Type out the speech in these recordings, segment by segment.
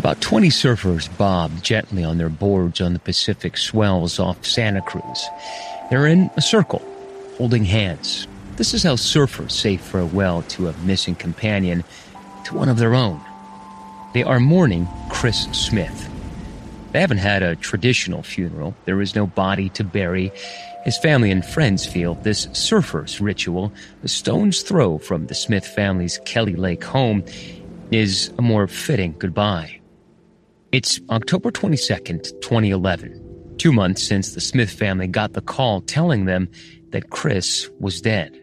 About 20 surfers bob gently on their boards on the Pacific swells off Santa Cruz. They're in a circle, holding hands. This is how surfers say farewell to a missing companion, to one of their own. They are mourning Chris Smith. They haven't had a traditional funeral. There is no body to bury. His family and friends feel this surfer's ritual, a stone's throw from the Smith family's Kelly Lake home, is a more fitting goodbye. It's October 22nd, 2011, two months since the Smith family got the call telling them that Chris was dead.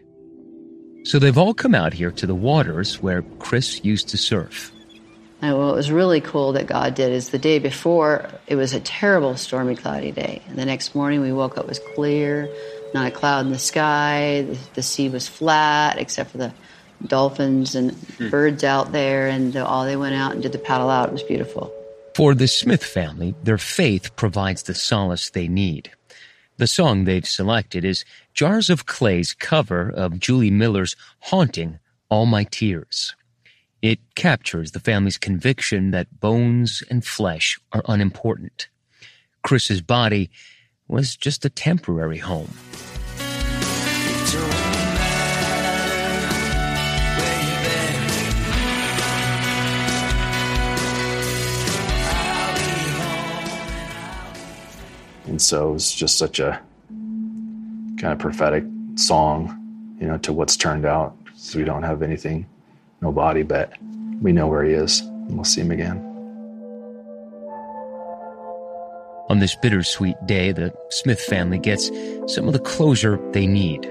So they've all come out here to the waters where Chris used to surf. And what was really cool that God did is the day before, it was a terrible stormy, cloudy day. And the next morning, we woke up, it was clear, not a cloud in the sky. The, the sea was flat, except for the dolphins and hmm. birds out there. And all they went out and did the paddle out. It was beautiful. For the Smith family, their faith provides the solace they need. The song they've selected is Jars of Clay's cover of Julie Miller's Haunting All My Tears. It captures the family's conviction that bones and flesh are unimportant. Chris's body was just a temporary home. And so it was just such a kind of prophetic song, you know, to what's turned out. So we don't have anything, no body, but we know where he is and we'll see him again. On this bittersweet day, the Smith family gets some of the closure they need.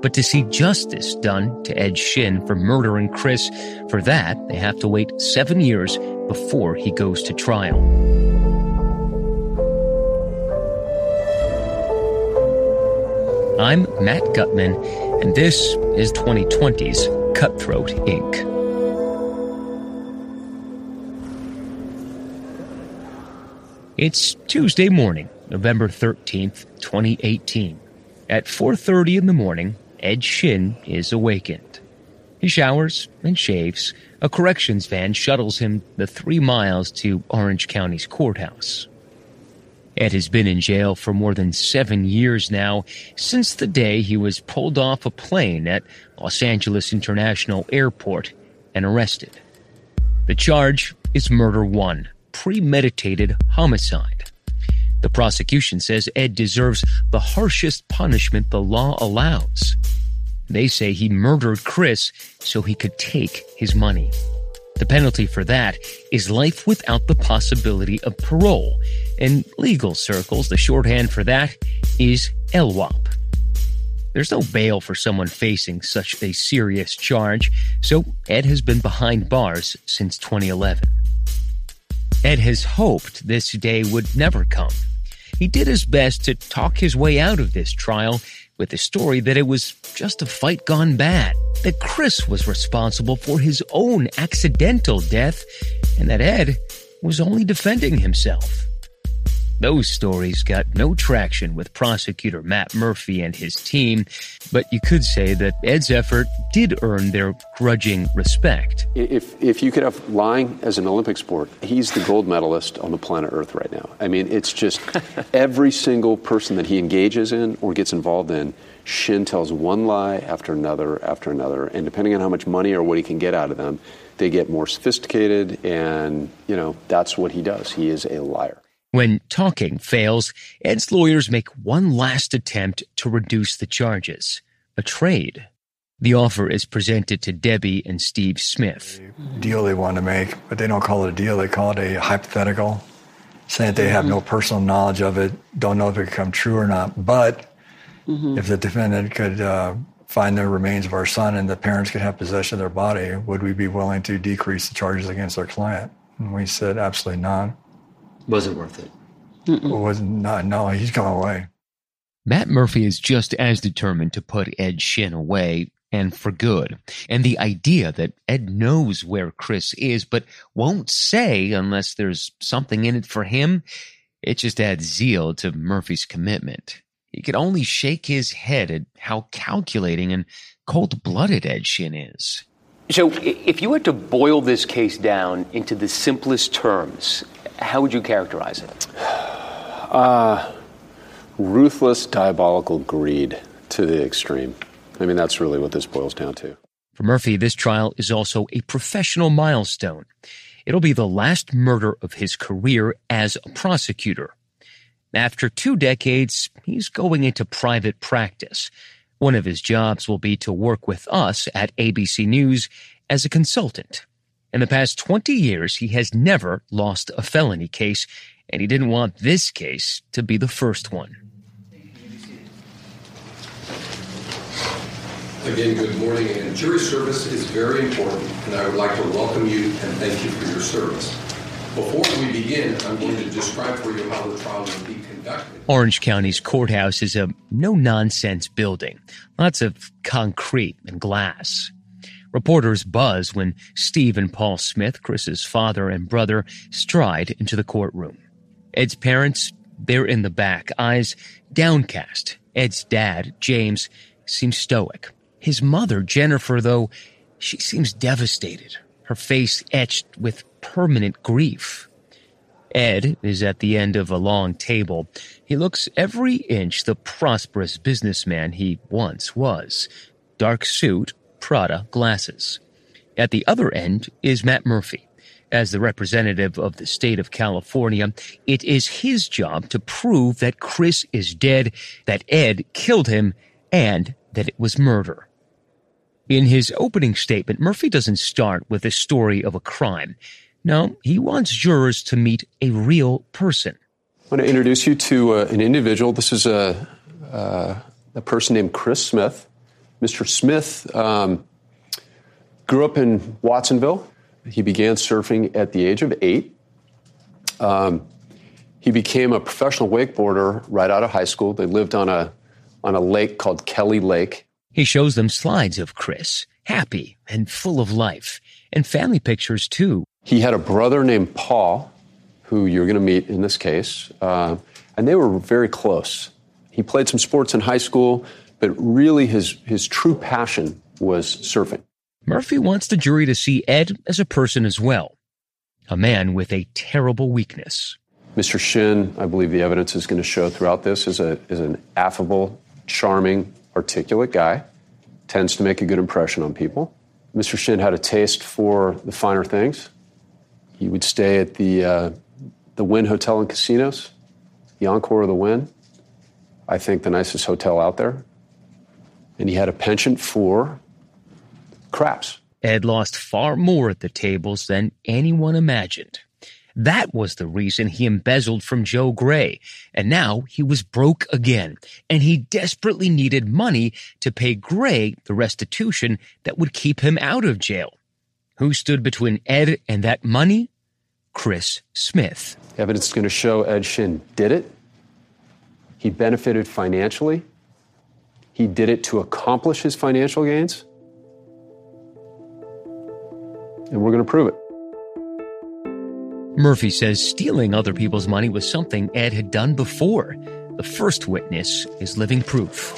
But to see justice done to Ed Shin for murdering Chris, for that, they have to wait seven years before he goes to trial. I'm Matt Gutman, and this is 2020's Cutthroat Inc. It's Tuesday morning, November 13th, 2018. At 4:30 in the morning, Ed Shin is awakened. He showers and shaves. A corrections van shuttles him the 3 miles to Orange County's courthouse. Ed has been in jail for more than seven years now, since the day he was pulled off a plane at Los Angeles International Airport and arrested. The charge is murder one, premeditated homicide. The prosecution says Ed deserves the harshest punishment the law allows. They say he murdered Chris so he could take his money. The penalty for that is life without the possibility of parole. In legal circles, the shorthand for that is LWOP. There's no bail for someone facing such a serious charge, so Ed has been behind bars since 2011. Ed has hoped this day would never come. He did his best to talk his way out of this trial with the story that it was just a fight gone bad, that Chris was responsible for his own accidental death, and that Ed was only defending himself. Those stories got no traction with prosecutor Matt Murphy and his team, but you could say that Ed's effort did earn their grudging respect. If, if you could have lying as an Olympic sport, he's the gold medalist on the planet Earth right now. I mean, it's just every single person that he engages in or gets involved in, Shin tells one lie after another after another, and depending on how much money or what he can get out of them, they get more sophisticated, and, you know, that's what he does. He is a liar. When talking fails, Ed's lawyers make one last attempt to reduce the charges a trade. The offer is presented to Debbie and Steve Smith. Deal they want to make, but they don't call it a deal, they call it a hypothetical, saying that they have no personal knowledge of it, don't know if it could come true or not. But mm-hmm. if the defendant could uh, find the remains of our son and the parents could have possession of their body, would we be willing to decrease the charges against our client? And we said, absolutely not. Wasn't worth it. It was not, no, he's gone away. Matt Murphy is just as determined to put Ed Shin away and for good. And the idea that Ed knows where Chris is, but won't say unless there's something in it for him, it just adds zeal to Murphy's commitment. He could only shake his head at how calculating and cold blooded Ed Shin is. So, if you had to boil this case down into the simplest terms, how would you characterize it? Uh, ruthless, diabolical greed to the extreme. I mean, that's really what this boils down to. For Murphy, this trial is also a professional milestone. It'll be the last murder of his career as a prosecutor. After two decades, he's going into private practice. One of his jobs will be to work with us at ABC News as a consultant. In the past 20 years, he has never lost a felony case, and he didn't want this case to be the first one. Again, good morning. And jury service is very important, and I would like to welcome you and thank you for your service. Before we begin, I'm going to describe for you how the trial will be conducted. Orange County's courthouse is a no nonsense building, lots of concrete and glass. Reporters buzz when Steve and Paul Smith, Chris's father and brother, stride into the courtroom. Ed's parents, they're in the back, eyes downcast. Ed's dad, James, seems stoic. His mother, Jennifer, though, she seems devastated, her face etched with permanent grief. Ed is at the end of a long table. He looks every inch the prosperous businessman he once was. Dark suit, Prada glasses. At the other end is Matt Murphy. As the representative of the state of California, it is his job to prove that Chris is dead, that Ed killed him, and that it was murder. In his opening statement, Murphy doesn't start with the story of a crime. No, he wants jurors to meet a real person. I want to introduce you to uh, an individual. This is a, uh, a person named Chris Smith. Mr. Smith um, grew up in Watsonville. He began surfing at the age of eight. Um, he became a professional wakeboarder right out of high school. They lived on a on a lake called Kelly Lake. He shows them slides of Chris, happy and full of life, and family pictures too. He had a brother named Paul, who you're going to meet in this case, uh, and they were very close. He played some sports in high school, but really his, his true passion was surfing. Murphy wants the jury to see Ed as a person as well, a man with a terrible weakness. Mr. Shin, I believe the evidence is going to show throughout this, is, a, is an affable, charming, articulate guy, tends to make a good impression on people. Mr. Shin had a taste for the finer things. He would stay at the, uh, the Wynn Hotel and Casinos, the Encore of the Wynn, I think the nicest hotel out there. And he had a penchant for craps. Ed lost far more at the tables than anyone imagined. That was the reason he embezzled from Joe Gray. And now he was broke again. And he desperately needed money to pay Gray the restitution that would keep him out of jail. Who stood between Ed and that money? Chris Smith. Evidence is going to show Ed Shin did it. He benefited financially. He did it to accomplish his financial gains. And we're going to prove it. Murphy says stealing other people's money was something Ed had done before. The first witness is living proof.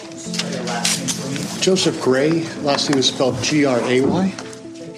Joseph Gray, last name is spelled G R A Y.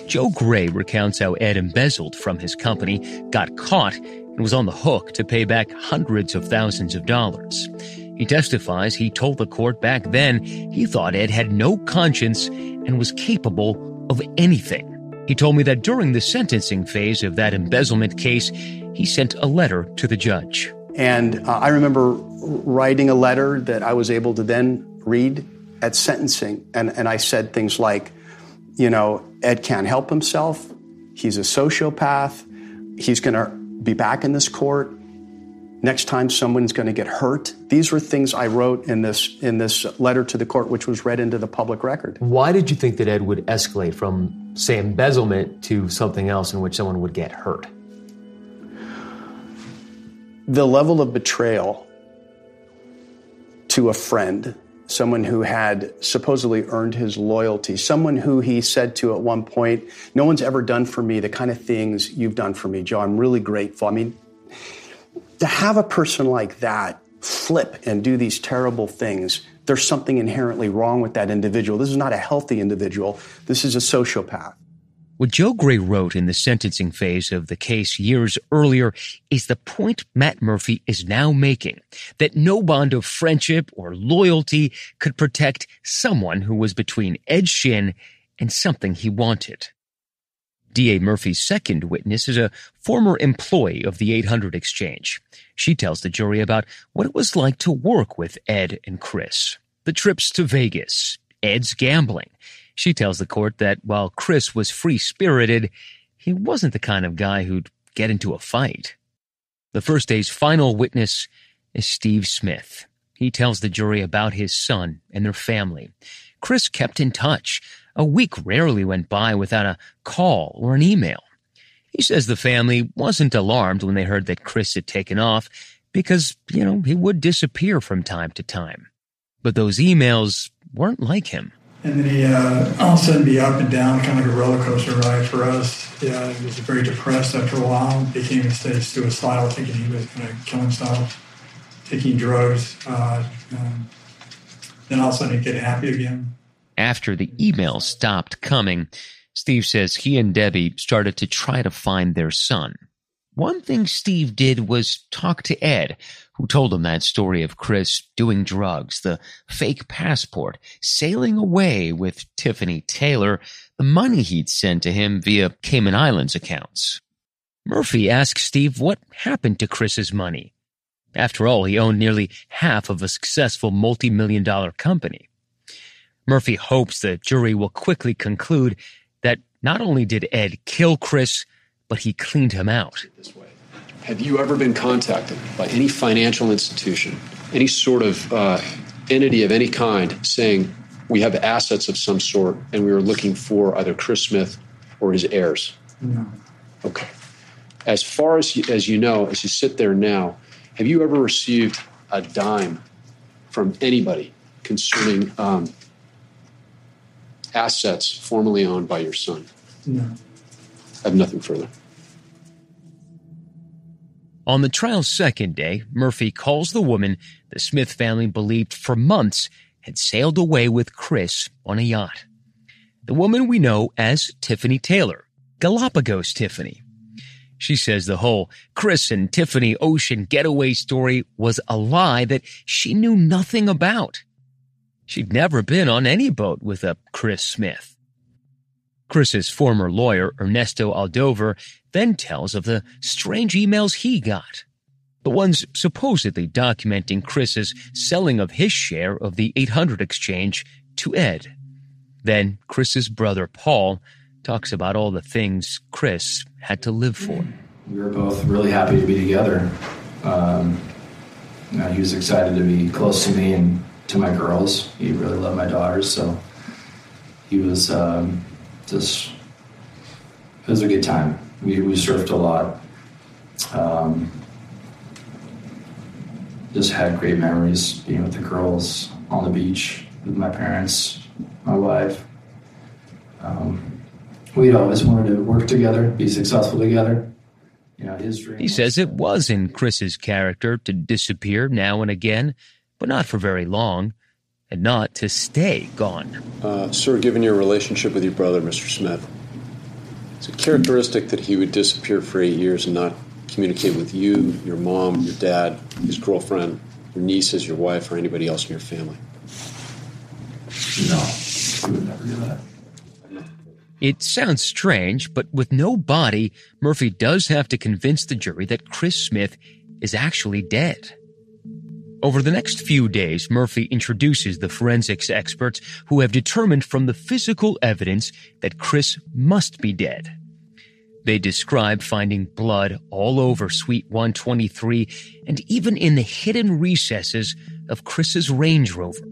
Joe Gray recounts how Ed embezzled from his company, got caught, and was on the hook to pay back hundreds of thousands of dollars. He testifies he told the court back then he thought Ed had no conscience and was capable of anything. He told me that during the sentencing phase of that embezzlement case, he sent a letter to the judge. And uh, I remember writing a letter that I was able to then read at sentencing. And, and I said things like, you know, Ed can't help himself. He's a sociopath. He's going to be back in this court. next time someone's going to get hurt. These were things I wrote in this in this letter to the court, which was read into the public record. Why did you think that Ed would escalate from, say, embezzlement to something else in which someone would get hurt? The level of betrayal to a friend, someone who had supposedly earned his loyalty, someone who he said to at one point, No one's ever done for me the kind of things you've done for me, Joe. I'm really grateful. I mean, to have a person like that flip and do these terrible things, there's something inherently wrong with that individual. This is not a healthy individual. This is a sociopath. What Joe Gray wrote in the sentencing phase of the case years earlier is the point Matt Murphy is now making that no bond of friendship or loyalty could protect someone who was between Ed Shin and something he wanted. D.A. Murphy's second witness is a former employee of the 800 Exchange. She tells the jury about what it was like to work with Ed and Chris, the trips to Vegas, Ed's gambling. She tells the court that while Chris was free spirited, he wasn't the kind of guy who'd get into a fight. The first day's final witness is Steve Smith. He tells the jury about his son and their family. Chris kept in touch, a week rarely went by without a call or an email. He says the family wasn't alarmed when they heard that Chris had taken off because, you know, he would disappear from time to time. But those emails weren't like him. And then he uh, all of a sudden be up and down, kind of like a roller coaster ride for us. Yeah, he was very depressed after a while, became a state suicidal, thinking he was going to kill himself, taking drugs. Uh, um, then all of a sudden he'd get happy again after the emails stopped coming, Steve says he and Debbie started to try to find their son. One thing Steve did was talk to Ed, who told him that story of Chris doing drugs, the fake passport, sailing away with Tiffany Taylor, the money he'd sent to him via Cayman Islands accounts. Murphy asked Steve what happened to Chris's money. After all, he owned nearly half of a successful multi-million dollar company. Murphy hopes the jury will quickly conclude that not only did Ed kill Chris, but he cleaned him out. Have you ever been contacted by any financial institution, any sort of uh, entity of any kind, saying we have assets of some sort and we are looking for either Chris Smith or his heirs? No. Okay. As far as you, as you know, as you sit there now, have you ever received a dime from anybody concerning um, assets formerly owned by your son? No. I have nothing further. On the trial's second day, Murphy calls the woman the Smith family believed for months had sailed away with Chris on a yacht. The woman we know as Tiffany Taylor, Galapagos Tiffany. She says the whole Chris and Tiffany ocean getaway story was a lie that she knew nothing about. She'd never been on any boat with a Chris Smith. Chris's former lawyer, Ernesto Aldover, then tells of the strange emails he got. The ones supposedly documenting Chris's selling of his share of the 800 exchange to Ed. Then Chris's brother, Paul, talks about all the things Chris had to live for. We were both really happy to be together. Um, he was excited to be close to me and to my girls. He really loved my daughters, so he was um, just. It was a good time. We we surfed a lot. Um, just had great memories being with the girls on the beach with my parents, my wife. Um, we'd always wanted to work together, be successful together. You know, his dream. He says it was in Chris's character to disappear now and again but not for very long, and not to stay gone. Uh, sir, given your relationship with your brother, Mr. Smith, is it characteristic that he would disappear for eight years and not communicate with you, your mom, your dad, his girlfriend, your nieces, your wife, or anybody else in your family? No, he would never do that. It sounds strange, but with no body, Murphy does have to convince the jury that Chris Smith is actually dead. Over the next few days, Murphy introduces the forensics experts who have determined from the physical evidence that Chris must be dead. They describe finding blood all over Suite 123 and even in the hidden recesses of Chris's Range Rover.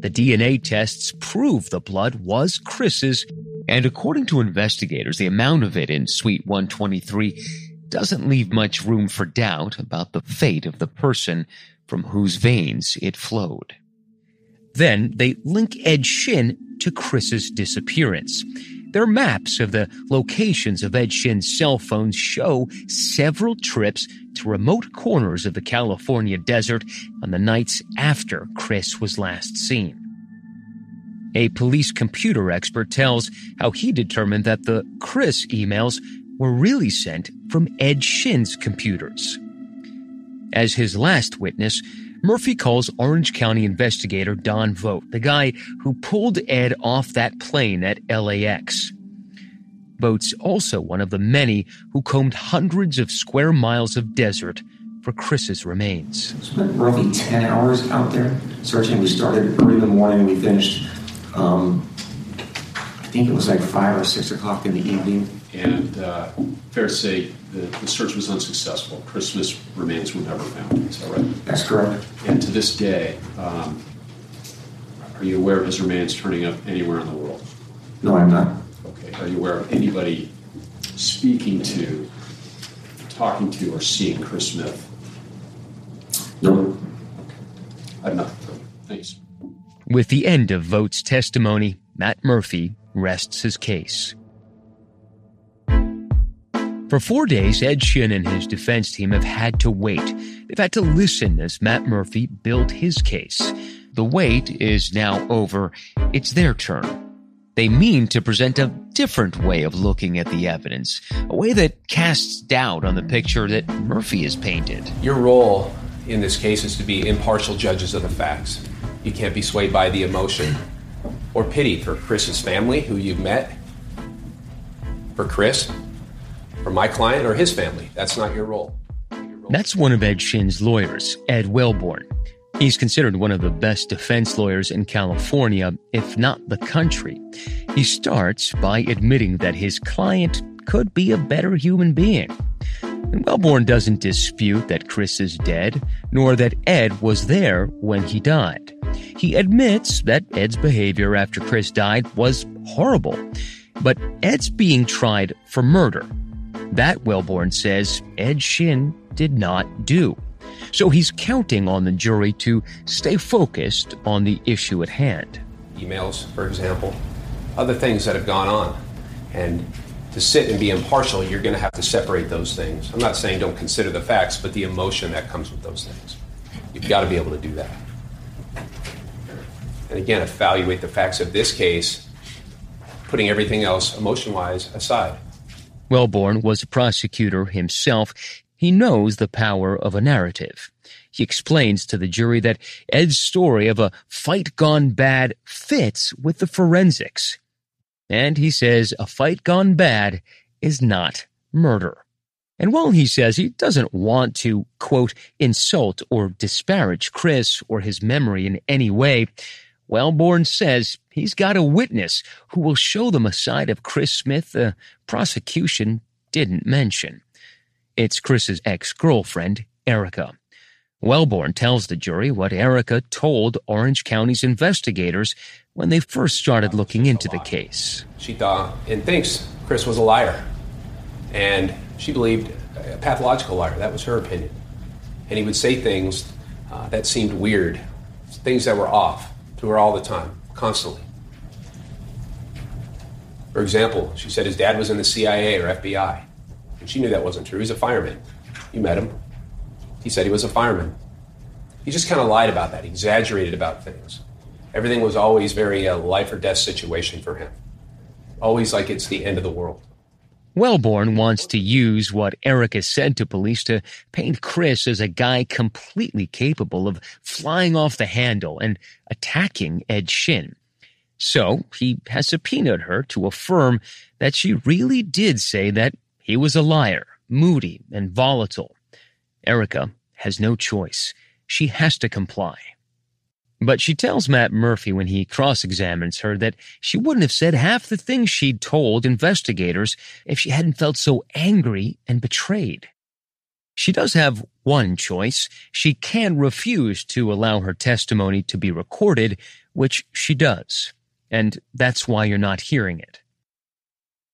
The DNA tests prove the blood was Chris's, and according to investigators, the amount of it in Suite 123 doesn't leave much room for doubt about the fate of the person from whose veins it flowed. Then they link Ed Shin to Chris's disappearance. Their maps of the locations of Ed Shin's cell phones show several trips to remote corners of the California desert on the nights after Chris was last seen. A police computer expert tells how he determined that the Chris emails were really sent from Ed Shin's computers. As his last witness, Murphy calls Orange County investigator Don Vogt, the guy who pulled Ed off that plane at LAX. Vogt's also one of the many who combed hundreds of square miles of desert for Chris's remains. Spent roughly 10 hours out there searching. We started early in the morning. And we finished, um, I think it was like 5 or 6 o'clock in the evening. And uh, fair to say, the, the search was unsuccessful. Chris's remains were never found. Is that right? That's correct. And to this day, um, are you aware of his remains turning up anywhere in the world? No, I'm not. Okay. Are you aware of anybody speaking to, talking to, or seeing Chris Smith? No. Okay. I'm not. Thanks. With the end of Vogt's testimony, Matt Murphy rests his case. For four days, Ed Shin and his defense team have had to wait. They've had to listen as Matt Murphy built his case. The wait is now over. It's their turn. They mean to present a different way of looking at the evidence, a way that casts doubt on the picture that Murphy has painted. Your role in this case is to be impartial judges of the facts. You can't be swayed by the emotion or pity for Chris's family, who you've met, for Chris, for my client, or his family. That's not your role. That's one of Ed Shin's lawyers, Ed Wellborn. He's considered one of the best defense lawyers in California, if not the country. He starts by admitting that his client could be a better human being. And Wellborn doesn't dispute that Chris is dead, nor that Ed was there when he died. He admits that Ed's behavior after Chris died was horrible, but Ed's being tried for murder. That, Wellborn says, Ed Shin did not do. So he's counting on the jury to stay focused on the issue at hand. Emails, for example, other things that have gone on. And to sit and be impartial, you're going to have to separate those things. I'm not saying don't consider the facts, but the emotion that comes with those things. You've got to be able to do that. And again, evaluate the facts of this case, putting everything else emotion wise aside. Wellborn was a prosecutor himself. He knows the power of a narrative. He explains to the jury that Ed's story of a fight gone bad fits with the forensics. And he says a fight gone bad is not murder. And while he says he doesn't want to, quote, insult or disparage Chris or his memory in any way, Wellborn says he's got a witness who will show them a side of Chris Smith the prosecution didn't mention. It's Chris's ex-girlfriend, Erica. Wellborn tells the jury what Erica told Orange County's investigators when they first started looking into the case. She thought and thinks Chris was a liar. And she believed a pathological liar. That was her opinion. And he would say things uh, that seemed weird, things that were off to her all the time, constantly. For example, she said his dad was in the CIA or FBI. And she knew that wasn't true. He's a fireman. You met him. He said he was a fireman. He just kind of lied about that, exaggerated about things. Everything was always very uh, life or death situation for him. Always like it's the end of the world. Wellborn wants to use what Erica said to police to paint Chris as a guy completely capable of flying off the handle and attacking Ed Shin. So he has subpoenaed her to affirm that she really did say that he was a liar, moody, and volatile. Erica has no choice. She has to comply. But she tells Matt Murphy when he cross examines her that she wouldn't have said half the things she'd told investigators if she hadn't felt so angry and betrayed. She does have one choice. She can refuse to allow her testimony to be recorded, which she does. And that's why you're not hearing it.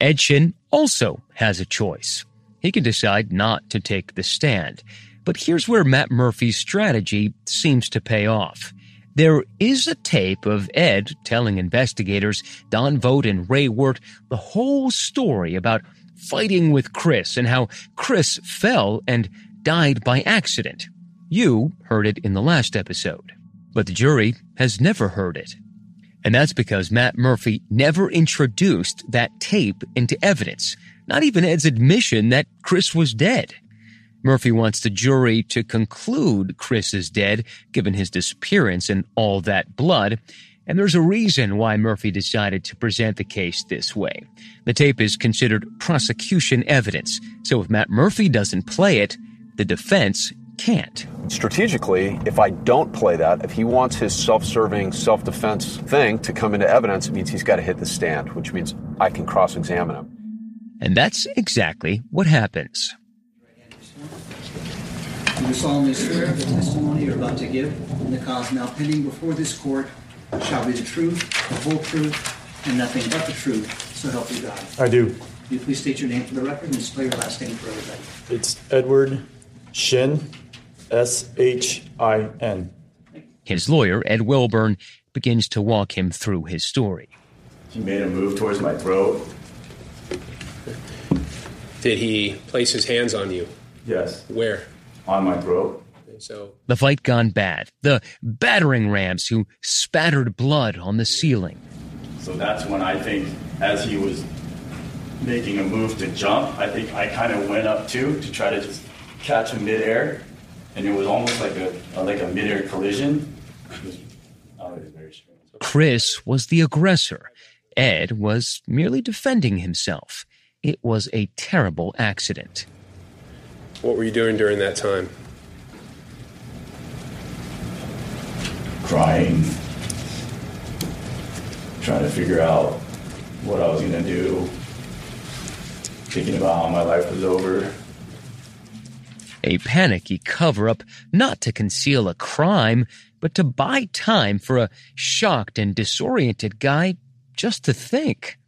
Ed Shin also has a choice. He can decide not to take the stand. But here's where Matt Murphy's strategy seems to pay off. There is a tape of Ed telling investigators Don Vogt and Ray Wirt the whole story about fighting with Chris and how Chris fell and died by accident. You heard it in the last episode, but the jury has never heard it. And that's because Matt Murphy never introduced that tape into evidence, not even Ed's admission that Chris was dead. Murphy wants the jury to conclude Chris is dead, given his disappearance and all that blood, and there's a reason why Murphy decided to present the case this way. The tape is considered prosecution evidence, so if Matt Murphy doesn't play it, the defense can't. Strategically, if I don't play that, if he wants his self serving, self defense thing to come into evidence, it means he's got to hit the stand, which means I can cross examine him. And that's exactly what happens. Do you solemnly swear the testimony you're about to give in the cause now pending before this court shall be the truth, the whole truth, and nothing but the truth, so help you God? I do. Will you please state your name for the record and spell your last name for everybody? It's Edward Shin, S H I N. His lawyer, Ed Wellborn, begins to walk him through his story. He made a move towards my throat. Did he place his hands on you? Yes. Where? On my throat. So The fight gone bad. The battering rams who spattered blood on the ceiling. So that's when I think, as he was making a move to jump, I think I kind of went up too to try to just catch him midair, and it was almost like a, a like a midair collision. Was, oh, was. Chris was the aggressor. Ed was merely defending himself. It was a terrible accident. What were you doing during that time? Crying, trying to figure out what I was gonna do, thinking about how my life was over. A panicky cover up not to conceal a crime, but to buy time for a shocked and disoriented guy just to think.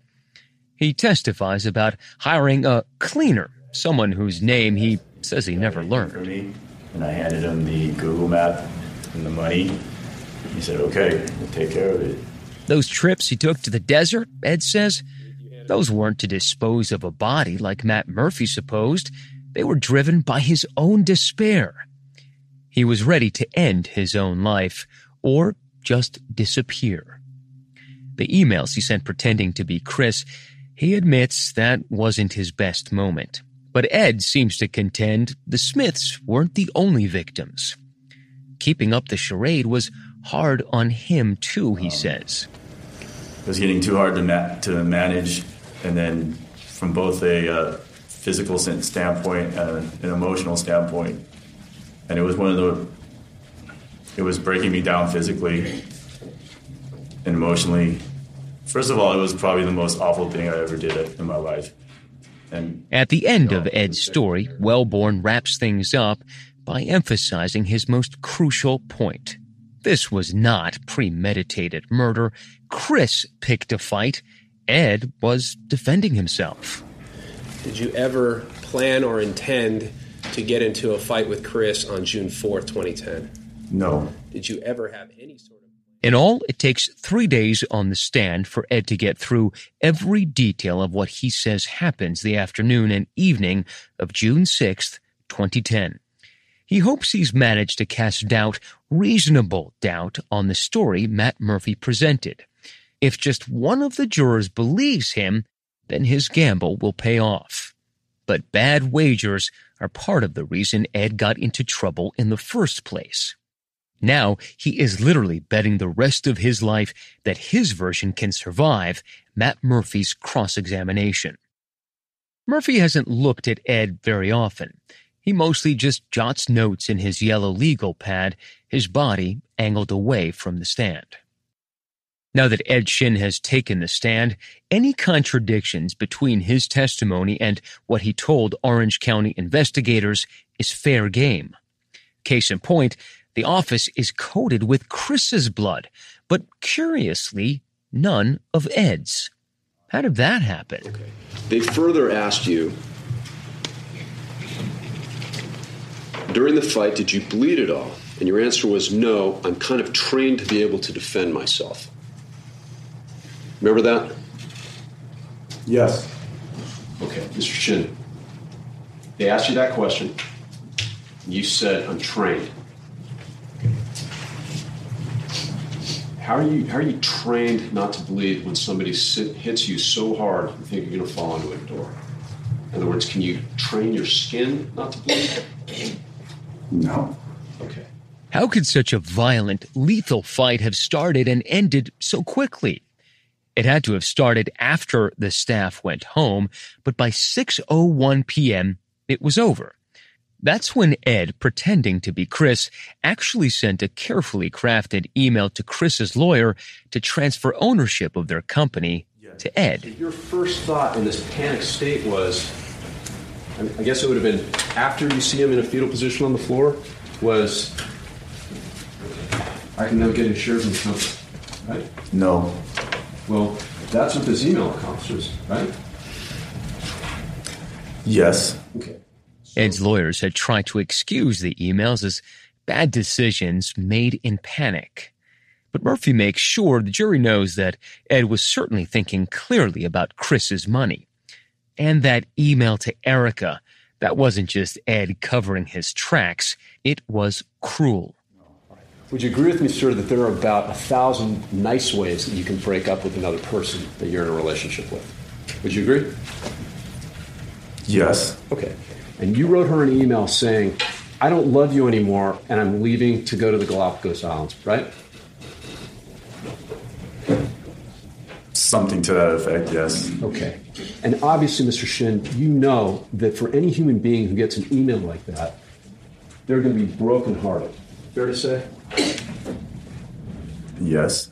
He testifies about hiring a cleaner, someone whose name he says he never learned. and I handed him the Google map and the money. He said, "Okay, we'll take care of it." Those trips he took to the desert, Ed says, those weren't to dispose of a body like Matt Murphy supposed. They were driven by his own despair. He was ready to end his own life or just disappear. The emails he sent pretending to be Chris, he admits that wasn't his best moment. But Ed seems to contend the Smiths weren't the only victims. Keeping up the charade was hard on him too, he says. It was getting too hard to ma- to manage, and then from both a uh, physical standpoint and an emotional standpoint, and it was one of the. It was breaking me down physically and emotionally. First of all, it was probably the most awful thing I ever did in my life, At the end of Ed's story, Wellborn wraps things up by emphasizing his most crucial point. This was not premeditated murder. Chris picked a fight. Ed was defending himself. Did you ever plan or intend to get into a fight with Chris on June 4th, 2010? no, Did you ever have any sort of In all, it takes three days on the stand for Ed to get through every detail of what he says happens the afternoon and evening of June 6th, 2010. He hopes he's managed to cast doubt, reasonable doubt, on the story Matt Murphy presented. If just one of the jurors believes him, then his gamble will pay off. But bad wagers are part of the reason Ed got into trouble in the first place. Now he is literally betting the rest of his life that his version can survive Matt Murphy's cross examination. Murphy hasn't looked at Ed very often. he mostly just jots notes in his yellow legal pad, his body angled away from the stand. Now that Ed Shin has taken the stand, any contradictions between his testimony and what he told Orange County investigators is fair game. Case in point, the office is coated with Chris's blood, but curiously, none of Ed's. How did that happen? They further asked you during the fight, did you bleed at all? And your answer was no, I'm kind of trained to be able to defend myself. Remember that? Yes. Okay, Mr. Shin. They asked you that question. You said, I'm trained. How are you, how are you trained not to bleed when somebody sit, hits you so hard you think you're going to fall into a door? In other words, can you train your skin not to bleed? No. Okay. How could such a violent, lethal fight have started and ended so quickly? It had to have started after the staff went home, but by 6:01 p.m. it was over. That's when Ed, pretending to be Chris, actually sent a carefully crafted email to Chris's lawyer to transfer ownership of their company to Ed. Your first thought in this panic state was, I guess it would have been after you see him in a fetal position on the floor, was, I can now get insurance from the company, right? No. Well, that's what this email accomplishes, right? Yes. Okay. Ed's lawyers had tried to excuse the emails as bad decisions made in panic. But Murphy makes sure the jury knows that Ed was certainly thinking clearly about Chris's money. And that email to Erica, that wasn't just Ed covering his tracks, it was cruel. Would you agree with me, sir, that there are about a thousand nice ways that you can break up with another person that you're in a relationship with? Would you agree? Yes. Okay. And you wrote her an email saying, I don't love you anymore and I'm leaving to go to the Galapagos Islands, right? Something to that effect, yes. Okay. And obviously, Mr. Shin, you know that for any human being who gets an email like that, they're going to be brokenhearted. Fair to say? Yes.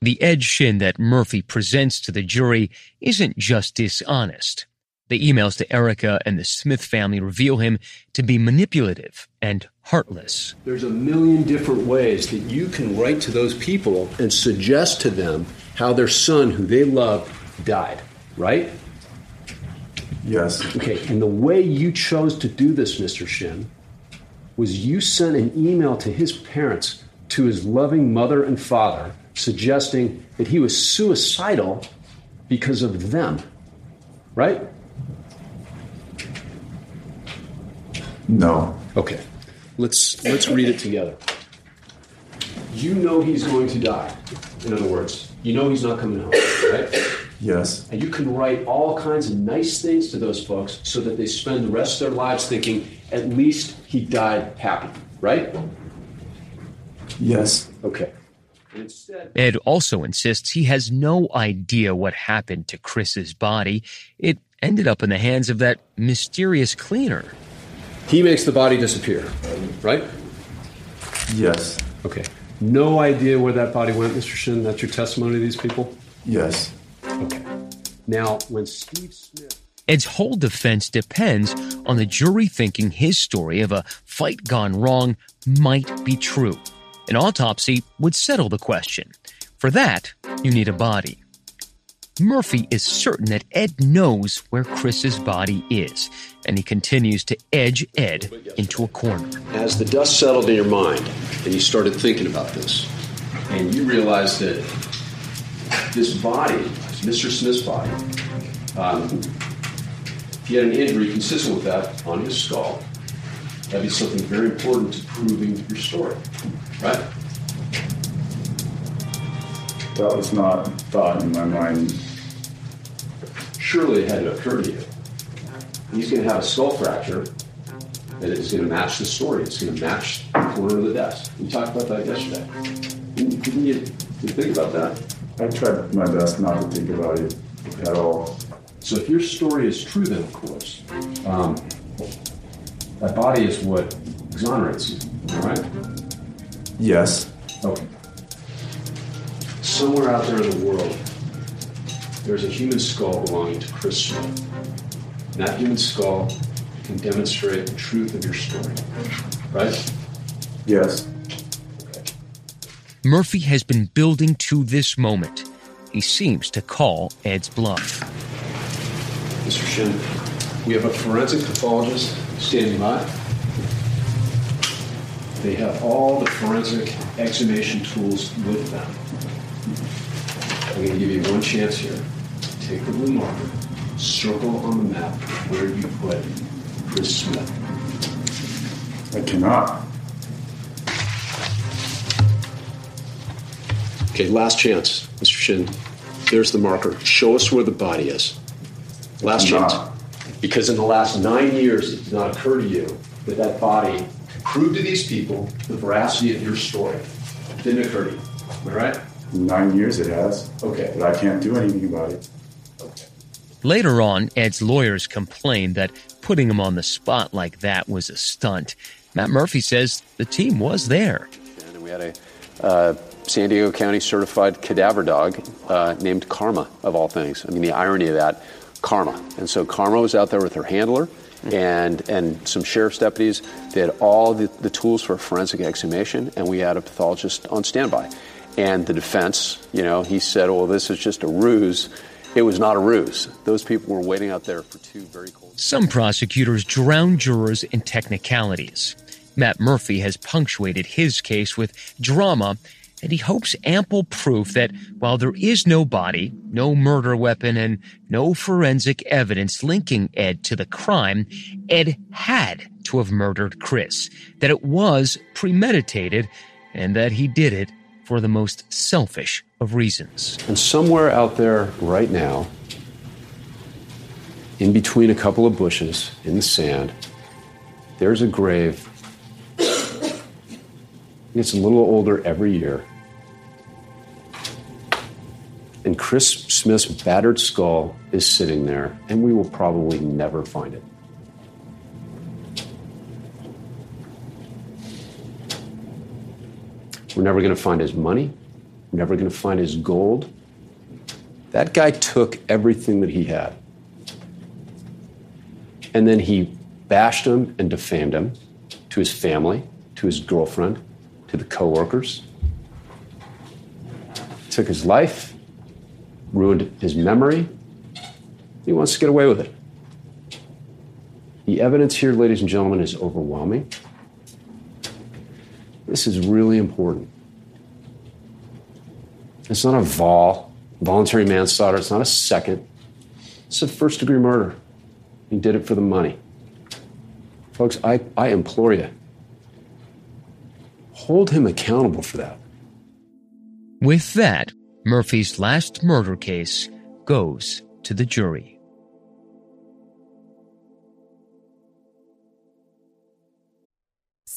The Ed Shin that Murphy presents to the jury isn't just dishonest. The emails to Erica and the Smith family reveal him to be manipulative and heartless. There's a million different ways that you can write to those people and suggest to them how their son, who they loved, died, right? Yes. Okay, and the way you chose to do this, Mr. Shin, was you sent an email to his parents, to his loving mother and father, suggesting that he was suicidal because of them, right? No. Okay. Let's let's read it together. You know he's going to die. In other words, you know he's not coming home, right? Yes. And you can write all kinds of nice things to those folks so that they spend the rest of their lives thinking, at least he died happy, right? Yes. Okay. Ed also insists he has no idea what happened to Chris's body. It ended up in the hands of that mysterious cleaner. He makes the body disappear, right? Yes. Okay. No idea where that body went, Mr. Shin. That's your testimony to these people? Yes. Okay. Now, when Steve Smith. Ed's whole defense depends on the jury thinking his story of a fight gone wrong might be true. An autopsy would settle the question. For that, you need a body. Murphy is certain that Ed knows where Chris's body is, and he continues to edge Ed into a corner. As the dust settled in your mind and you started thinking about this, and you realized that this body, Mr. Smith's body, um, he had an injury consistent with that on his skull. That'd be something very important to proving your story, right? That was not thought in my mind. Surely it had to occur to you. He's going to have a skull fracture that is going to match the story. It's going to match the corner of the desk. We talked about that yesterday. Didn't, didn't you, you think about that? I tried my best not to think about it at all. So if your story is true, then of course, um, That body is what exonerates you, right? Yes. Okay. Somewhere out there in the world, there's a human skull belonging to Chris Smith. And that human skull can demonstrate the truth of your story, right? Yes. Murphy has been building to this moment. He seems to call Ed's bluff. Mr. Shin, we have a forensic pathologist standing by. They have all the forensic exhumation tools with them. I'm going to give you one chance here. Take the blue marker, circle on the map where you put Chris Smith. I cannot. Okay, last chance, Mr. Shin. There's the marker. Show us where the body is. Last chance. Because in the last nine years, it did not occur to you that that body proved to these people the veracity of your story. It didn't occur to you. Am I right? Nine years it has. Okay. But I can't do anything about it. Later on, Ed's lawyers complained that putting him on the spot like that was a stunt. Matt Murphy says the team was there. And we had a uh, San Diego County certified cadaver dog uh, named Karma, of all things. I mean, the irony of that, Karma. And so Karma was out there with her handler and and some sheriff's deputies. They had all the, the tools for forensic exhumation, and we had a pathologist on standby. And the defense, you know, he said, well, this is just a ruse. It was not a ruse. Those people were waiting out there for two very cold. Some prosecutors drown jurors in technicalities. Matt Murphy has punctuated his case with drama, and he hopes ample proof that while there is no body, no murder weapon, and no forensic evidence linking Ed to the crime, Ed had to have murdered Chris, that it was premeditated, and that he did it for the most selfish of reasons. And somewhere out there right now, in between a couple of bushes in the sand, there's a grave. It's a little older every year. And Chris Smith's battered skull is sitting there, and we will probably never find it. We're never going to find his money. We're never going to find his gold. That guy took everything that he had. And then he bashed him and defamed him to his family, to his girlfriend, to the coworkers. Took his life, ruined his memory. He wants to get away with it. The evidence here, ladies and gentlemen, is overwhelming. This is really important. It's not a vol, voluntary manslaughter. It's not a second. It's a first degree murder. He did it for the money. Folks, I, I implore you, hold him accountable for that. With that, Murphy's last murder case goes to the jury.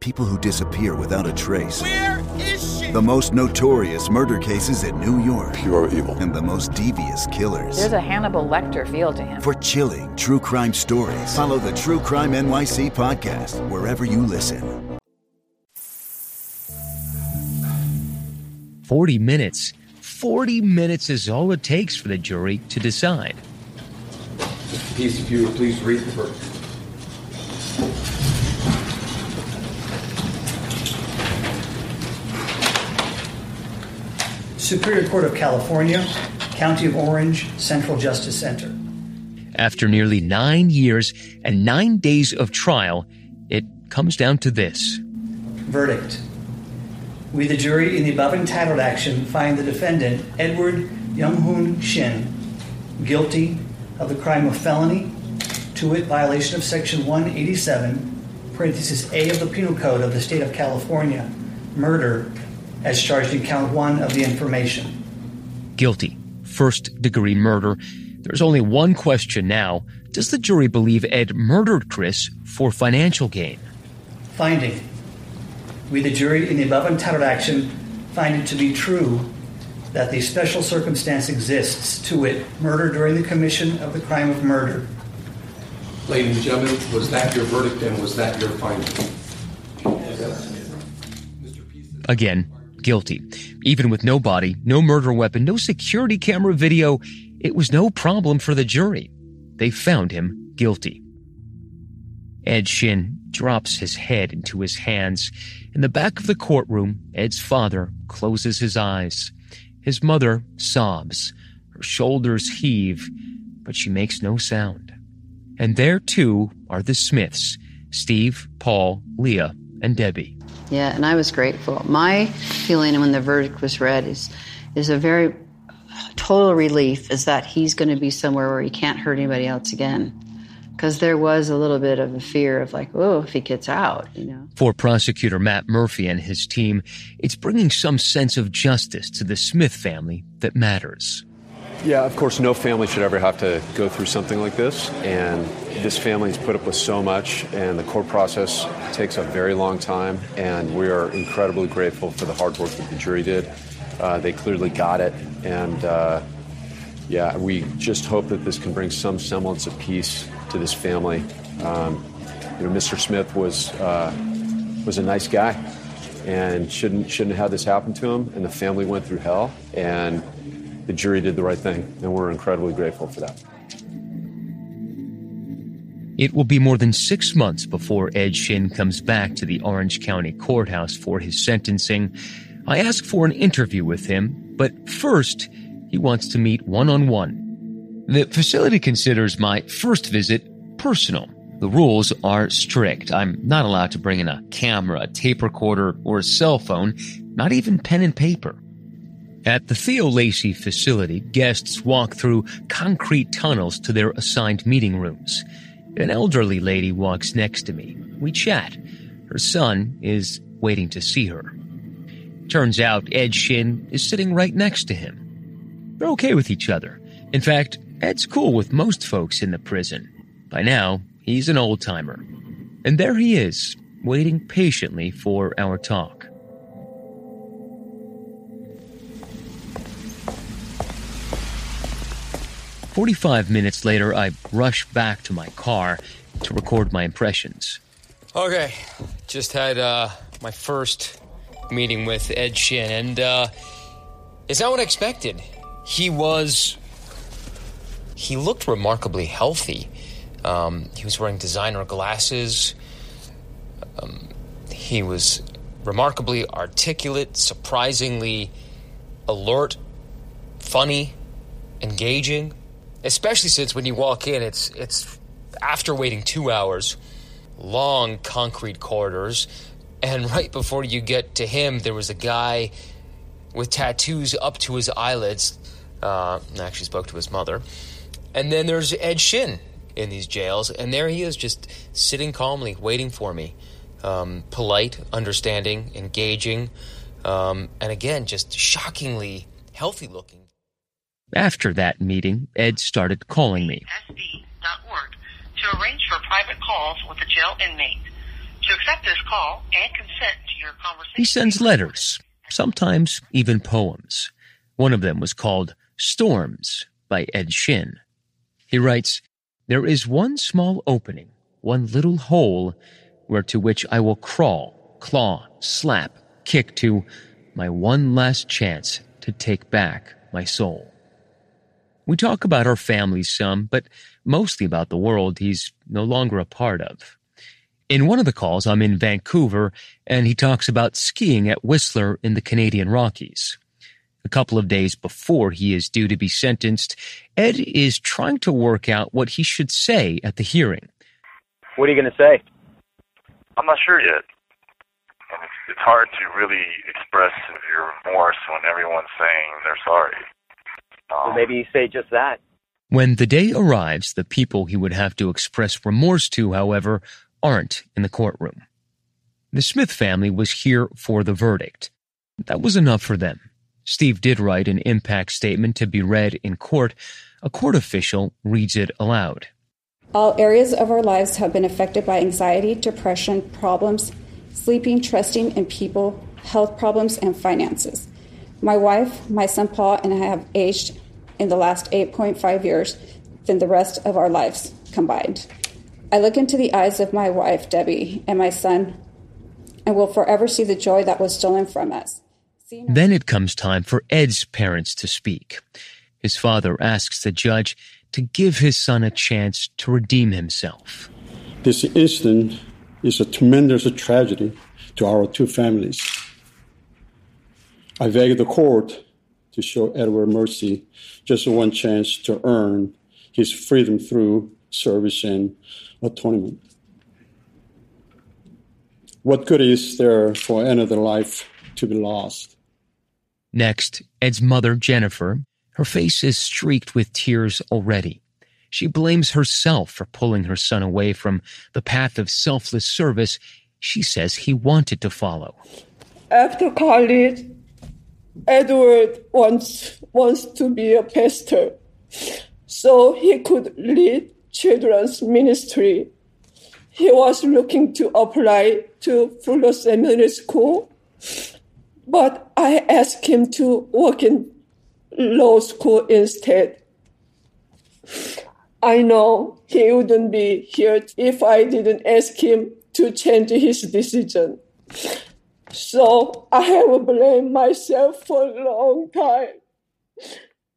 People who disappear without a trace. Where is she? The most notorious murder cases in New York. Pure evil. And the most devious killers. There's a Hannibal Lecter feel to him. For chilling true crime stories, follow the True Crime NYC podcast wherever you listen. 40 minutes. 40 minutes is all it takes for the jury to decide. Mr. Peace, if you would please read the verdict. Superior Court of California, County of Orange, Central Justice Center. After nearly nine years and nine days of trial, it comes down to this Verdict. We, the jury, in the above entitled action, find the defendant, Edward Young Shin, guilty of the crime of felony, to wit, violation of Section 187, parenthesis A of the Penal Code of the State of California, murder, as charged in count one of the information. Guilty. First degree murder. There's only one question now. Does the jury believe Ed murdered Chris for financial gain? Finding. We, the jury, in the above entitled action, find it to be true that the special circumstance exists, to wit, murder during the commission of the crime of murder. Ladies and gentlemen, was that your verdict and was that your finding? Again, guilty. Even with no body, no murder weapon, no security camera video, it was no problem for the jury. They found him guilty. Ed Shin drops his head into his hands. In the back of the courtroom, Ed's father closes his eyes. His mother sobs. Her shoulders heave, but she makes no sound. And there, too, are the Smiths Steve, Paul, Leah, and Debbie. Yeah, and I was grateful. My feeling when the verdict was read is is a very total relief is that he's going to be somewhere where he can't hurt anybody else again. Because there was a little bit of a fear of like, oh, if he gets out, you know. For prosecutor Matt Murphy and his team, it's bringing some sense of justice to the Smith family that matters. Yeah, of course, no family should ever have to go through something like this. And this family has put up with so much, and the court process takes a very long time. And we are incredibly grateful for the hard work that the jury did. Uh, they clearly got it. And uh, yeah, we just hope that this can bring some semblance of peace to this family. Um, you know, Mr. Smith was uh, was a nice guy, and shouldn't shouldn't have this happen to him. And the family went through hell, and the jury did the right thing, and we're incredibly grateful for that. It will be more than six months before Ed Shin comes back to the Orange County Courthouse for his sentencing. I ask for an interview with him, but first, he wants to meet one on one. The facility considers my first visit personal. The rules are strict. I'm not allowed to bring in a camera, a tape recorder, or a cell phone, not even pen and paper. At the Theo Lacy facility, guests walk through concrete tunnels to their assigned meeting rooms. An elderly lady walks next to me. We chat. Her son is waiting to see her. Turns out Ed Shin is sitting right next to him. They're okay with each other. In fact, Ed's cool with most folks in the prison. By now, he's an old timer. And there he is, waiting patiently for our talk. Forty-five minutes later, I rush back to my car to record my impressions. Okay, just had uh, my first meeting with Ed Shin, and uh, it's not what I expected. He was. He looked remarkably healthy. Um, he was wearing designer glasses. Um, he was remarkably articulate, surprisingly alert, funny, engaging. Especially since when you walk in, it's it's after waiting two hours, long concrete corridors, and right before you get to him, there was a guy with tattoos up to his eyelids. Uh, actually, spoke to his mother, and then there's Ed Shin in these jails, and there he is, just sitting calmly, waiting for me, um, polite, understanding, engaging, um, and again, just shockingly healthy looking. After that meeting, Ed started calling me. SB.org to arrange for private calls with a jail inmate. To accept this call and consent to your conversation. He sends letters, sometimes even poems. One of them was called Storms by Ed Shin. He writes, There is one small opening, one little hole, where to which I will crawl, claw, slap, kick to my one last chance to take back my soul. We talk about our families some, but mostly about the world he's no longer a part of. In one of the calls, I'm in Vancouver, and he talks about skiing at Whistler in the Canadian Rockies. A couple of days before he is due to be sentenced, Ed is trying to work out what he should say at the hearing. What are you going to say? I'm not sure yet. And it's, it's hard to really express your remorse when everyone's saying they're sorry. Well, oh. maybe you say just that. When the day arrives, the people he would have to express remorse to, however, aren't in the courtroom. The Smith family was here for the verdict. That was enough for them. Steve did write an impact statement to be read in court. A court official reads it aloud. All areas of our lives have been affected by anxiety, depression, problems, sleeping, trusting in people, health problems, and finances. My wife, my son Paul, and I have aged in the last 8.5 years than the rest of our lives combined. I look into the eyes of my wife, Debbie, and my son, and will forever see the joy that was stolen from us. Then it comes time for Ed's parents to speak. His father asks the judge to give his son a chance to redeem himself. This incident is a tremendous tragedy to our two families. I beg the court to show Edward mercy, just one chance to earn his freedom through service and atonement. What good is there for another life to be lost? Next, Ed's mother, Jennifer, her face is streaked with tears already. She blames herself for pulling her son away from the path of selfless service she says he wanted to follow. After college, Edward wants, wants to be a pastor so he could lead children's ministry. He was looking to apply to Fuller Seminary School, but I asked him to work in law school instead. I know he wouldn't be here if I didn't ask him to change his decision. So I have blamed myself for a long time.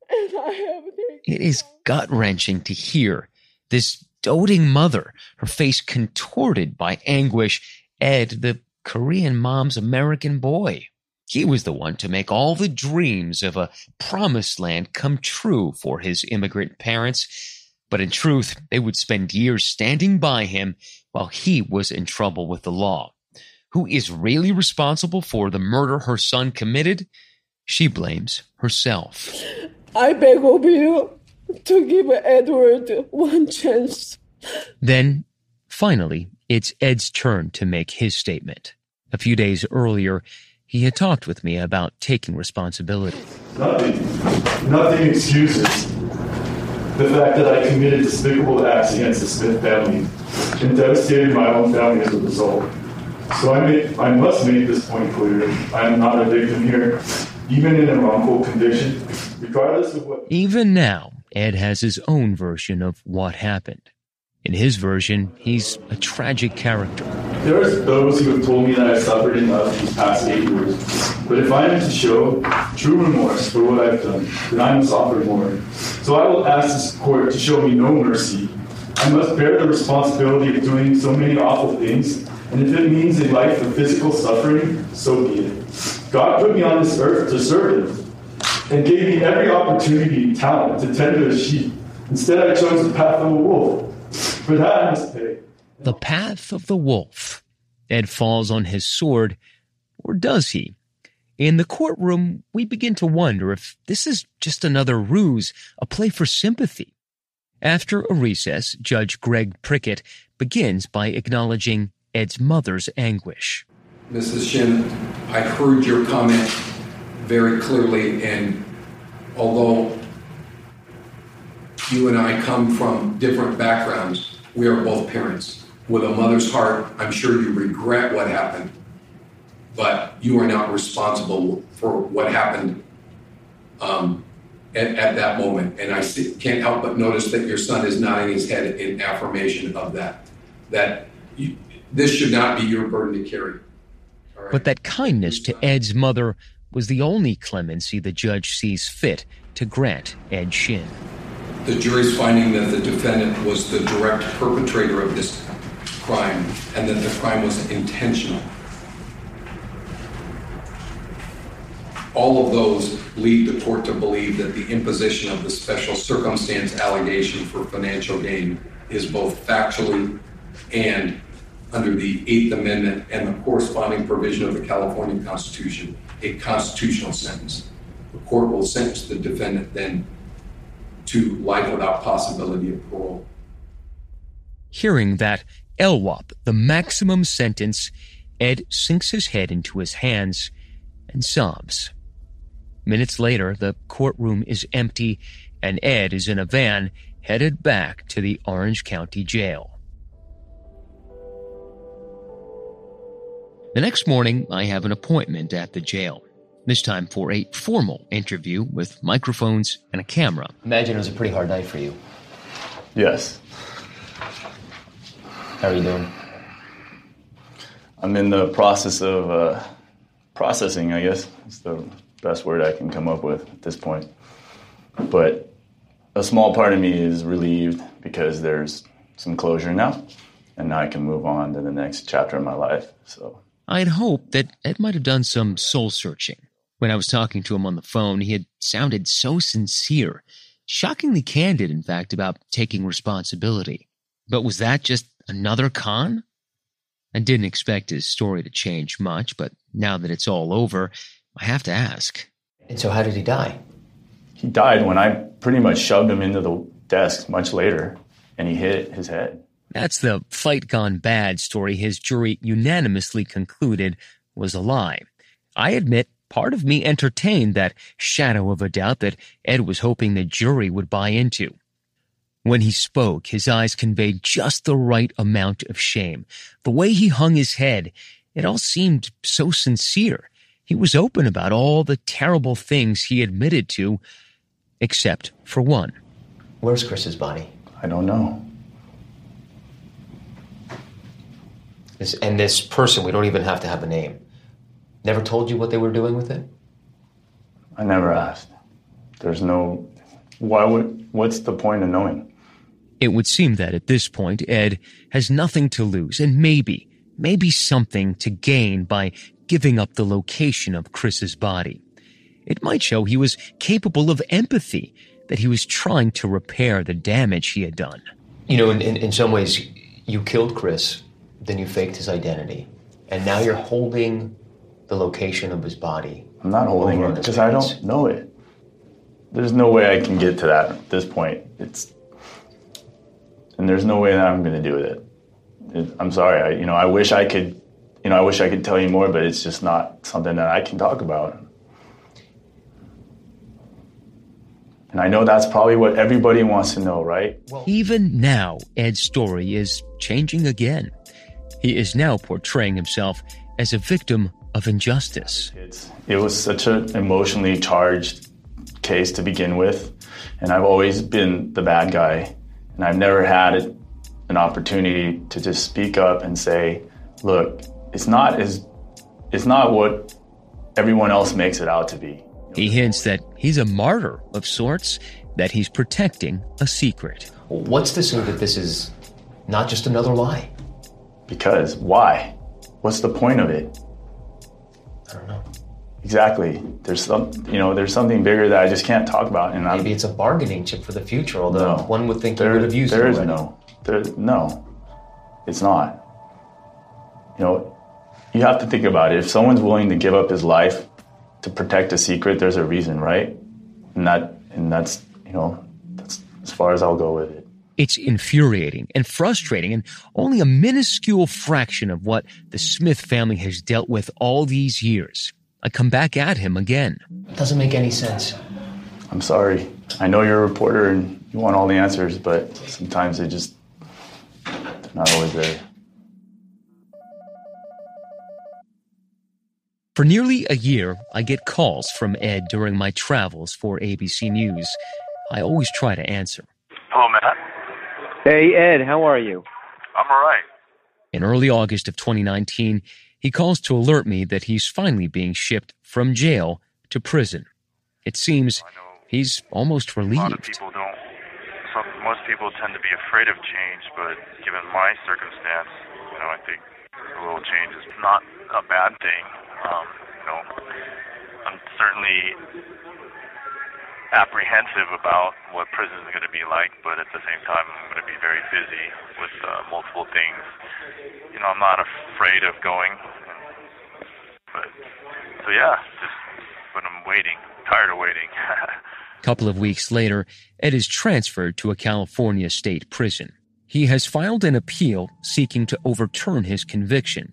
And I have It is gut wrenching to hear this doting mother, her face contorted by anguish, Ed, the Korean mom's American boy. He was the one to make all the dreams of a promised land come true for his immigrant parents. But in truth, they would spend years standing by him while he was in trouble with the law. Who is really responsible for the murder her son committed? She blames herself. I beg of you to give Edward one chance. Then, finally, it's Ed's turn to make his statement. A few days earlier, he had talked with me about taking responsibility. Nothing, nothing excuses the fact that I committed despicable acts against the Smith family and devastated my own family as a result. So I, I must make this point clear. I am not a victim here, even in a wrongful conviction, regardless of what. Even now, Ed has his own version of what happened. In his version, he's a tragic character. There are those who have told me that I suffered enough these past eight years. But if I am to show true remorse for what I've done, then I must offer more. So I will ask this court to show me no mercy. I must bear the responsibility of doing so many awful things, and if it means a life of physical suffering, so be it. God put me on this earth to serve Him, and gave me every opportunity talent to tend to His sheep. Instead, I chose the path of a wolf. For that, I must pay. The path of the wolf. Ed falls on his sword, or does he? In the courtroom, we begin to wonder if this is just another ruse, a play for sympathy. After a recess, Judge Greg Prickett begins by acknowledging Ed's mother's anguish. Mrs. Shin, I heard your comment very clearly, and although you and I come from different backgrounds, we are both parents. With a mother's heart, I'm sure you regret what happened, but you are not responsible for what happened um, at, at, that moment. And I see, can't help but notice that your son is nodding his head in affirmation of that. That you, this should not be your burden to carry. But that kindness to Ed's mother was the only clemency the judge sees fit to grant Ed Shin. The jury's finding that the defendant was the direct perpetrator of this crime and that the crime was intentional. All of those lead the court to believe that the imposition of the special circumstance allegation for financial gain is both factually and under the Eighth Amendment and the corresponding provision of the California Constitution, a constitutional sentence. The court will sentence the defendant then to life without possibility of parole. Hearing that LWOP, the maximum sentence, Ed sinks his head into his hands and sobs. Minutes later, the courtroom is empty and Ed is in a van headed back to the Orange County Jail. The next morning, I have an appointment at the jail. This time for a formal interview with microphones and a camera. Imagine it was a pretty hard night for you. Yes. How are you doing? I'm in the process of uh, processing, I guess. It's the best word I can come up with at this point. But a small part of me is relieved because there's some closure now, and now I can move on to the next chapter of my life. So I'd hoped that Ed might have done some soul searching. When I was talking to him on the phone, he had sounded so sincere, shockingly candid, in fact, about taking responsibility. But was that just another con? I didn't expect his story to change much, but now that it's all over, I have to ask. And so, how did he die? he died when I pretty much shoved him into the desk much later, and he hit his head. That's the fight gone bad story his jury unanimously concluded was a lie. I admit part of me entertained that shadow of a doubt that Ed was hoping the jury would buy into. When he spoke, his eyes conveyed just the right amount of shame. The way he hung his head, it all seemed so sincere. He was open about all the terrible things he admitted to, except for one. Where's Chris's body? I don't know. This, and this person, we don't even have to have a name, never told you what they were doing with it? I never asked. There's no. Why would. What's the point of knowing? It would seem that at this point, Ed has nothing to lose and maybe, maybe something to gain by giving up the location of Chris's body. It might show he was capable of empathy, that he was trying to repair the damage he had done. You know, in, in, in some ways, you killed Chris, then you faked his identity, and now you're holding the location of his body. I'm not holding it because I don't know it. There's no way I can get to that at this point. It's and there's no way that I'm going to do with it. It- I'm sorry. I, you know, I wish I could. You know, I wish I could tell you more, but it's just not something that I can talk about. And I know that's probably what everybody wants to know, right? Even now, Ed's story is changing again. He is now portraying himself as a victim of injustice. It was such an emotionally charged case to begin with, and I've always been the bad guy, and I've never had an opportunity to just speak up and say, "Look, it's not as, it's not what everyone else makes it out to be." He hints that he's a martyr of sorts, that he's protecting a secret. What's to say that this is not just another lie? Because why? What's the point of it? I don't know. Exactly. There's some, you know, there's something bigger that I just can't talk about, and Maybe it's a bargaining chip for the future, although No. one would think There- you would have used there it is already. no, there, no, it's not. You know, you have to think about it. If someone's willing to give up his life to protect a secret, there's a reason, right? And that, and that's, you know, that's as far as I'll go with it. It's infuriating and frustrating and only a minuscule fraction of what the Smith family has dealt with all these years. I come back at him again. Doesn't make any sense. I'm sorry. I know you're a reporter and you want all the answers, but sometimes they just they're not always there. For nearly a year, I get calls from Ed during my travels for ABC News. I always try to answer. Hello, Matt. Hey, Ed, how are you? I'm all right. In early August of 2019, he calls to alert me that he's finally being shipped from jail to prison. It seems he's almost relieved. A lot of people don't. Some, most people tend to be afraid of change, but given my circumstance, you know, I think a little change is not a bad thing. Um, you know, I'm certainly apprehensive about what prison is going to be like, but at the same time, I'm going to be very busy with uh, multiple things. You know, I'm not afraid of going, but so yeah, just but I'm waiting, tired of waiting. A couple of weeks later, Ed is transferred to a California state prison. He has filed an appeal seeking to overturn his conviction.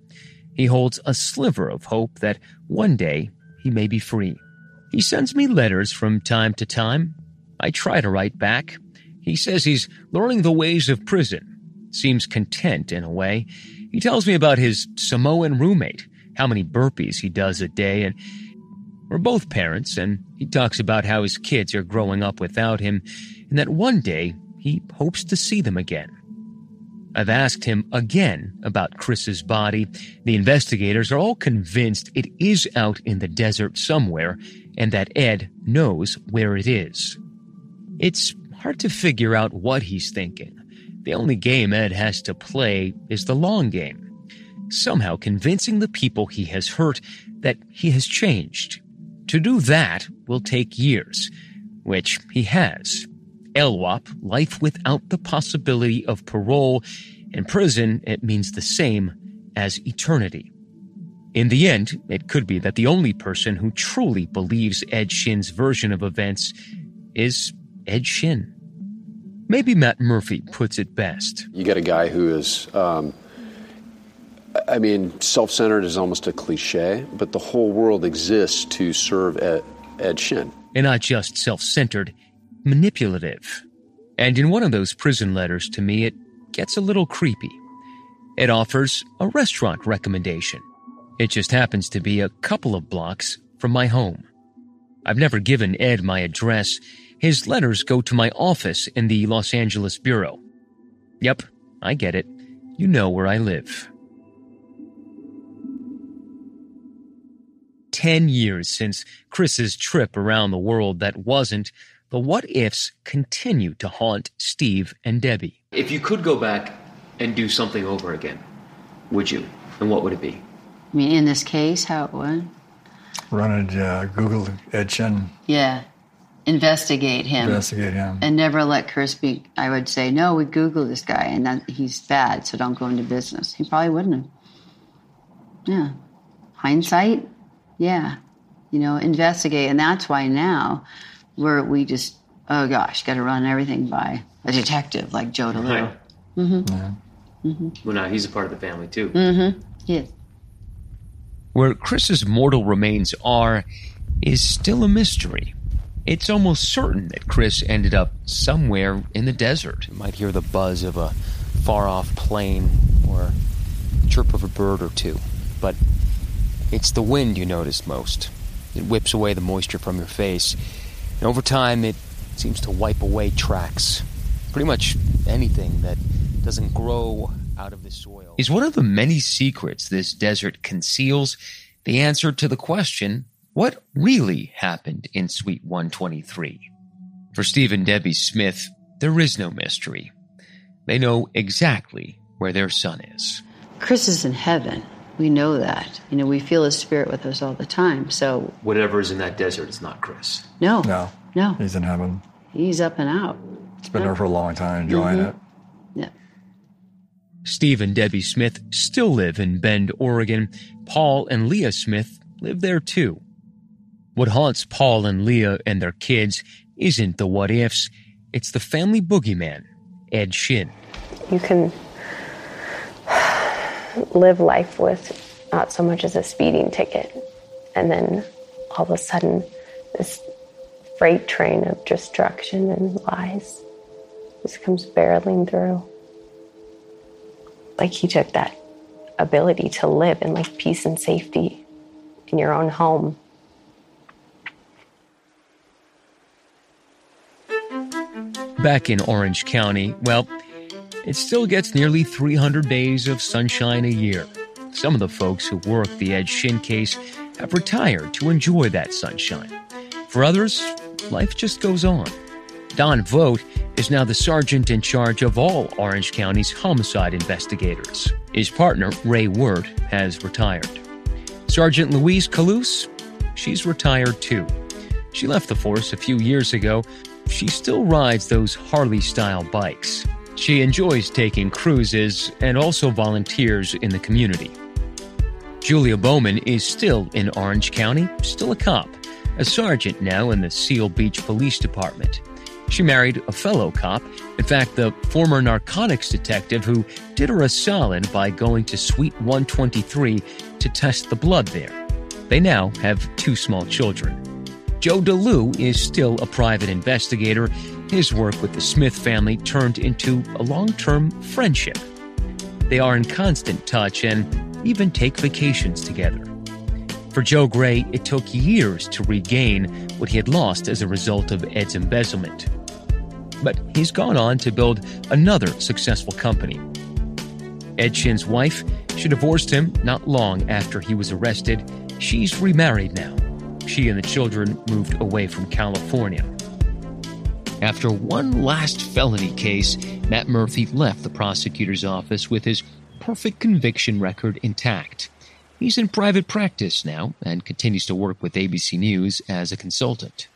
He holds a sliver of hope that one day he may be free. He sends me letters from time to time. I try to write back. He says he's learning the ways of prison. Seems content in a way. He tells me about his Samoan roommate, how many burpees he does a day, and we're both parents, and he talks about how his kids are growing up without him, and that one day he hopes to see them again. I've asked him again about Chris's body. The investigators are all convinced it is out in the desert somewhere, and that Ed knows where it is. It's hard to figure out what he's thinking. The only game Ed has to play is the long game. Somehow convincing the people he has hurt that he has changed. To do that will take years, which he has. LWOP, life without the possibility of parole. In prison, it means the same as eternity. In the end, it could be that the only person who truly believes Ed Shin's version of events is Ed Shin. Maybe Matt Murphy puts it best. You get a guy who is, um, I mean, self centered is almost a cliche, but the whole world exists to serve Ed, Ed Shin. And not just self centered, manipulative. And in one of those prison letters to me, it gets a little creepy. It offers a restaurant recommendation. It just happens to be a couple of blocks from my home. I've never given Ed my address. His letters go to my office in the Los Angeles Bureau. Yep, I get it. You know where I live. Ten years since Chris's trip around the world that wasn't, the what ifs continue to haunt Steve and Debbie. If you could go back and do something over again, would you? And what would it be? I mean, in this case, how it would? Run a uh, Google Ed Shin. Yeah. Investigate him. Investigate him. And never let Chris be. I would say, no, we Google this guy and that he's bad, so don't go into business. He probably wouldn't have. Yeah. Hindsight? Yeah. You know, investigate. And that's why now we're, we just, oh gosh, got to run everything by a detective like Joe DeLeo. Right. Mm-hmm. Yeah. Mm-hmm. Well, now he's a part of the family too. Mm-hmm. Yes. Where Chris's mortal remains are is still a mystery. It's almost certain that Chris ended up somewhere in the desert. You might hear the buzz of a far off plane or chirp of a bird or two, but it's the wind you notice most. It whips away the moisture from your face, and over time it seems to wipe away tracks. Pretty much anything that doesn't grow out of the soil. Is one of the many secrets this desert conceals the answer to the question what really happened in Suite 123? For Steve and Debbie Smith, there is no mystery. They know exactly where their son is. Chris is in heaven. We know that. You know, we feel his spirit with us all the time. So, Whatever is in that desert is not Chris. no, No. no, He's in heaven. he's up and out. It's been there for a long time, enjoying Mhm. it. Yeah. Steve and Debbie Smith still live in Bend, Oregon. Paul and Leah Smith live there too. What haunts Paul and Leah and their kids isn't the what ifs, it's the family boogeyman, Ed Shin. you can live life with not so much as a speeding ticket. And then all of a sudden, this freight train of destruction and lies just comes barreling through. Like he took that ability to live in like peace and safety in your own home. Back in Orange County, well, it still gets nearly 300 days of sunshine a year. Some of the folks who work the Ed Shin case have retired to enjoy that sunshine. For others, life just goes on. Don Vogt is now the sergeant in charge of all Orange County's homicide investigators. His partner, Ray Wirt, has retired. Sergeant Louise Calouse, she's retired too. She left the force a few years ago. She still rides those Harley style bikes. She enjoys taking cruises and also volunteers in the community. Julia Bowman is still in Orange County, still a cop, a sergeant now in the Seal Beach Police Department. She married a fellow cop, in fact, the former narcotics detective who did her a solid by going to Suite 123 to test the blood there. They now have two small children. Joe DeLeo is still a private investigator. His work with the Smith family turned into a long term friendship. They are in constant touch and even take vacations together. For Joe Gray, it took years to regain what he had lost as a result of Ed's embezzlement. But he's gone on to build another successful company. Ed Shin's wife, she divorced him not long after he was arrested. She's remarried now. She and the children moved away from California. After one last felony case, Matt Murphy left the prosecutor's office with his perfect conviction record intact. He's in private practice now and continues to work with ABC News as a consultant.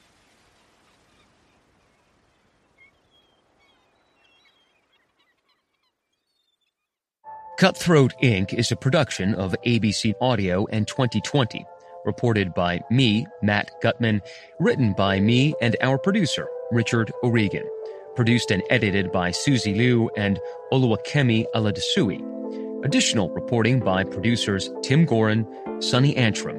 Cutthroat Inc. is a production of ABC Audio and 2020, reported by me, Matt Gutman, written by me and our producer, Richard O'Regan, produced and edited by Susie Liu and Oluwakemi Aladasui. Additional reporting by producers Tim Gorin, Sonny Antrim.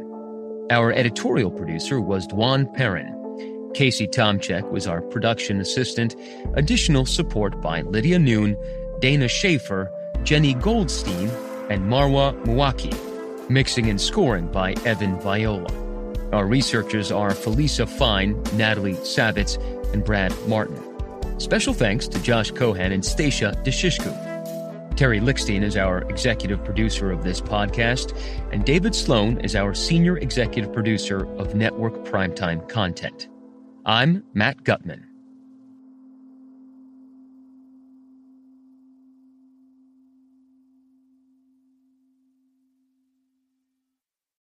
Our editorial producer was Dwan Perrin. Casey Tomchek was our production assistant. Additional support by Lydia Noon, Dana Schaefer, Jenny Goldstein, and Marwa Muwaki. Mixing and scoring by Evan Viola. Our researchers are Felisa Fine, Natalie Savitz, and Brad Martin. Special thanks to Josh Cohen and Stacia Deshishku. Terry Lickstein is our executive producer of this podcast, and David Sloan is our senior executive producer of network primetime content. I'm Matt Gutman.